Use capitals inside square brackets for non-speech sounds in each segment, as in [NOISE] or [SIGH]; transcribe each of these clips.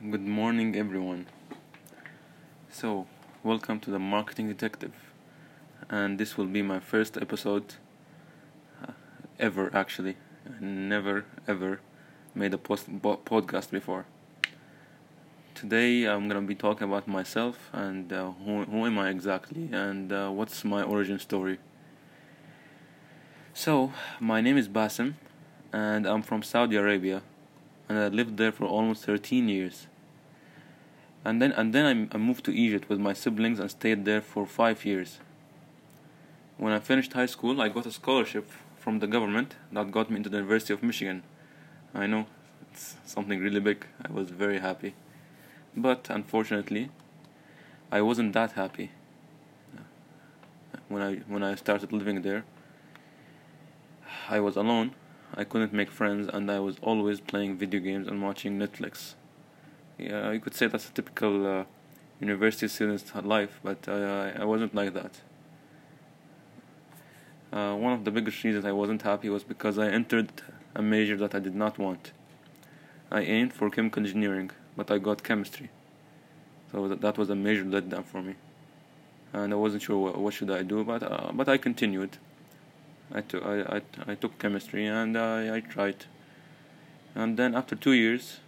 Good morning, everyone. So, welcome to the Marketing Detective, and this will be my first episode uh, ever. Actually, I never ever made a post bo- podcast before. Today, I'm gonna be talking about myself and uh, who who am I exactly, and uh, what's my origin story. So, my name is Basim, and I'm from Saudi Arabia and I lived there for almost 13 years. And then and then I, I moved to Egypt with my siblings and stayed there for 5 years. When I finished high school, I got a scholarship from the government that got me into the University of Michigan. I know it's something really big. I was very happy. But unfortunately, I wasn't that happy when I when I started living there. I was alone I couldn't make friends and I was always playing video games and watching Netflix. Yeah, you could say that's a typical uh, university student's life, but uh, I wasn't like that. Uh, one of the biggest reasons I wasn't happy was because I entered a major that I did not want. I aimed for chemical engineering, but I got chemistry. So that, was a major letdown for me. And I wasn't sure what, what should I do, but uh, but I continued I took I, I, I took chemistry and I, I tried and then after two years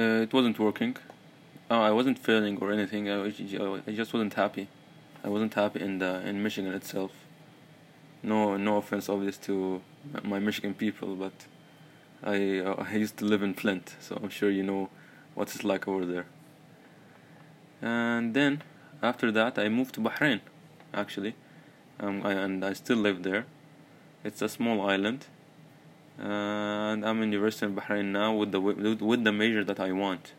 uh, it wasn't working. Uh, I wasn't failing or anything. I, I just wasn't happy. I wasn't happy in the in Michigan itself. No no offense obvious to my Michigan people but I uh, I used to live in Flint so I'm sure you know what it's like over there. And then after that I moved to Bahrain actually. Um, I, and I still live there. It's a small island, and I'm in University of Bahrain now with the with the major that I want.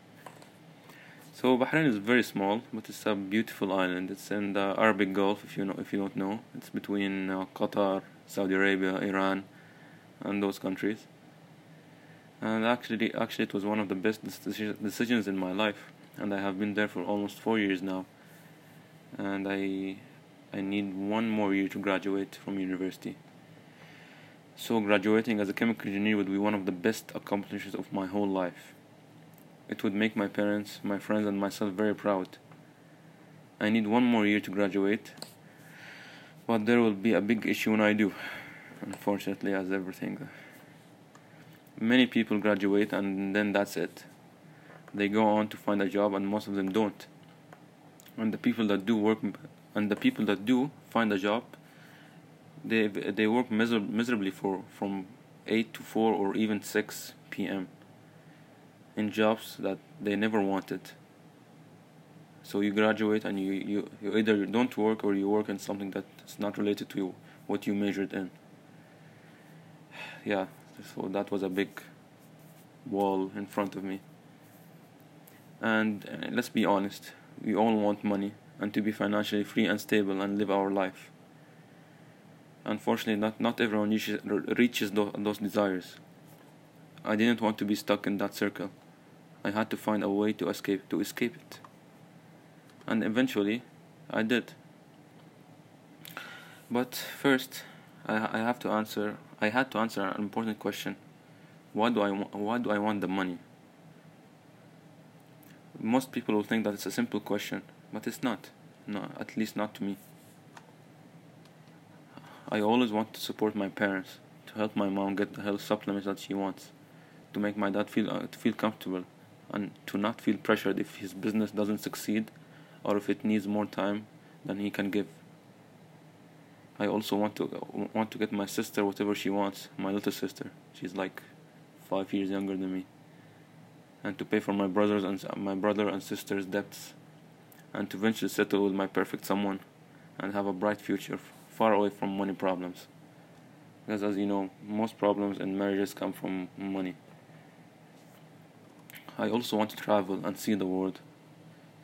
So Bahrain is very small, but it's a beautiful island. It's in the Arabic Gulf, if you know if you don't know. It's between uh, Qatar, Saudi Arabia, Iran, and those countries. And actually, actually, it was one of the best decisions in my life, and I have been there for almost four years now. And I I need one more year to graduate from university. So, graduating as a chemical engineer would be one of the best accomplishments of my whole life. It would make my parents, my friends, and myself very proud. I need one more year to graduate, but there will be a big issue when I do, unfortunately, as everything. Many people graduate and then that's it. They go on to find a job, and most of them don't. And the people that do work and the people that do find a job they they work miser- miserably for from 8 to 4 or even 6 p.m. in jobs that they never wanted so you graduate and you, you, you either don't work or you work in something that's not related to you, what you majored in [SIGHS] yeah so that was a big wall in front of me and uh, let's be honest we all want money and to be financially free and stable and live our life. Unfortunately, not, not everyone reaches, reaches those desires. I didn't want to be stuck in that circle. I had to find a way to escape to escape it. And eventually, I did. But first, I, I have to answer. I had to answer an important question. Why do I why do I want the money? Most people will think that it's a simple question, but it's not. No, at least not to me. I always want to support my parents, to help my mom get the health supplements that she wants, to make my dad feel uh, feel comfortable, and to not feel pressured if his business doesn't succeed, or if it needs more time than he can give. I also want to uh, want to get my sister whatever she wants, my little sister. She's like five years younger than me, and to pay for my brothers and my brother and sister's debts and to eventually settle with my perfect someone and have a bright future far away from money problems. Because, as you know, most problems in marriages come from money. I also want to travel and see the world,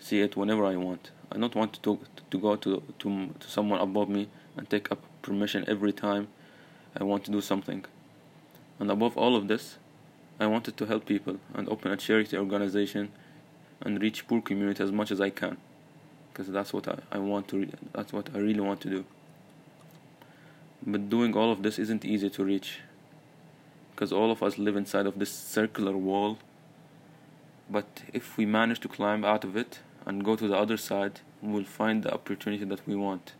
see it whenever I want. I don't want to talk, to go to to to someone above me and take up permission every time I want to do something. And above all of this, I wanted to help people and open a charity organization and reach poor community as much as I can because that's what I, I want to re- that's what I really want to do but doing all of this isn't easy to reach because all of us live inside of this circular wall but if we manage to climb out of it and go to the other side, we'll find the opportunity that we want,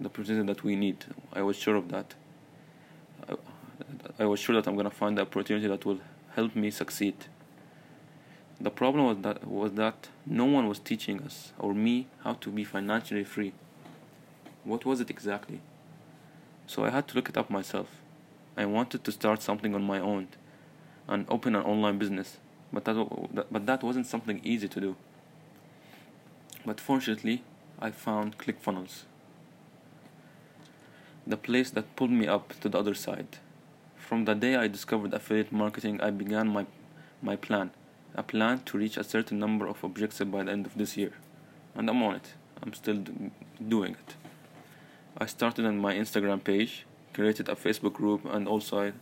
the opportunity that we need. I was sure of that. I, I was sure that I'm gonna find the opportunity that will help me succeed. The problem was that was that no one was teaching us or me how to be financially free. What was it exactly? So I had to look it up myself. I wanted to start something on my own and open an online business, but that but that wasn't something easy to do. But fortunately, I found ClickFunnels, the place that pulled me up to the other side. From the day I discovered affiliate marketing, I began my my plan, a plan to reach a certain number of objectives by the end of this year, and I'm on it. I'm still doing it. I started on my Instagram page, created a Facebook group, and also I,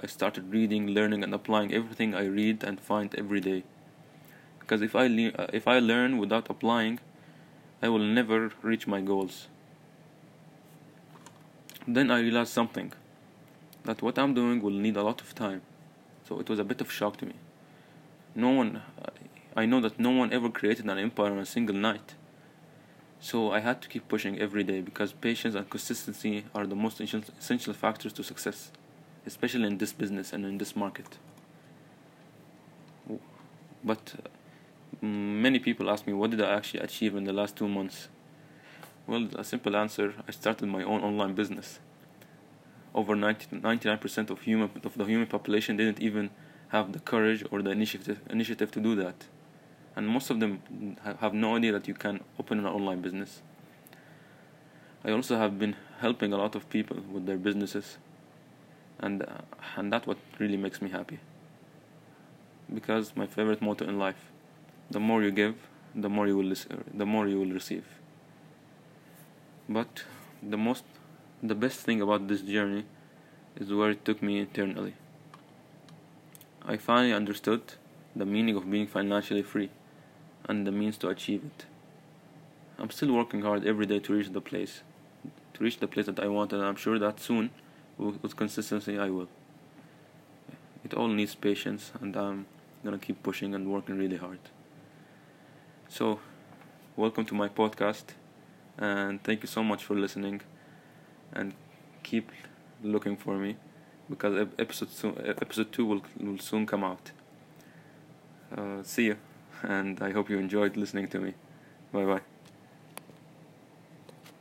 I started reading, learning, and applying everything I read and find every day. Because if I le- uh, if I learn without applying, I will never reach my goals. Then I realized something that what I'm doing will need a lot of time. So it was a bit of shock to me. No one, I know that no one ever created an empire in a single night. So I had to keep pushing every day because patience and consistency are the most essential factors to success, especially in this business and in this market. But uh, many people ask me, what did I actually achieve in the last two months? Well, a simple answer I started my own online business. Over 90, 99% of, human, of the human population didn't even have the courage or the initiative, initiative to do that and most of them have no idea that you can open an online business. I also have been helping a lot of people with their businesses, and uh, and that's what really makes me happy. Because my favorite motto in life: the more you give, the more you will the more you will receive. But the most, the best thing about this journey is where it took me internally. I finally understood the meaning of being financially free and the means to achieve it. I'm still working hard every day to reach the place, to reach the place that I want, and I'm sure that soon, with consistency, I will. It all needs patience, and I'm gonna keep pushing and working really hard. So, welcome to my podcast, and thank you so much for listening, and keep looking for me because episode soon, episode two will will soon come out. Uh, see you and I hope you enjoyed listening to me. Bye bye.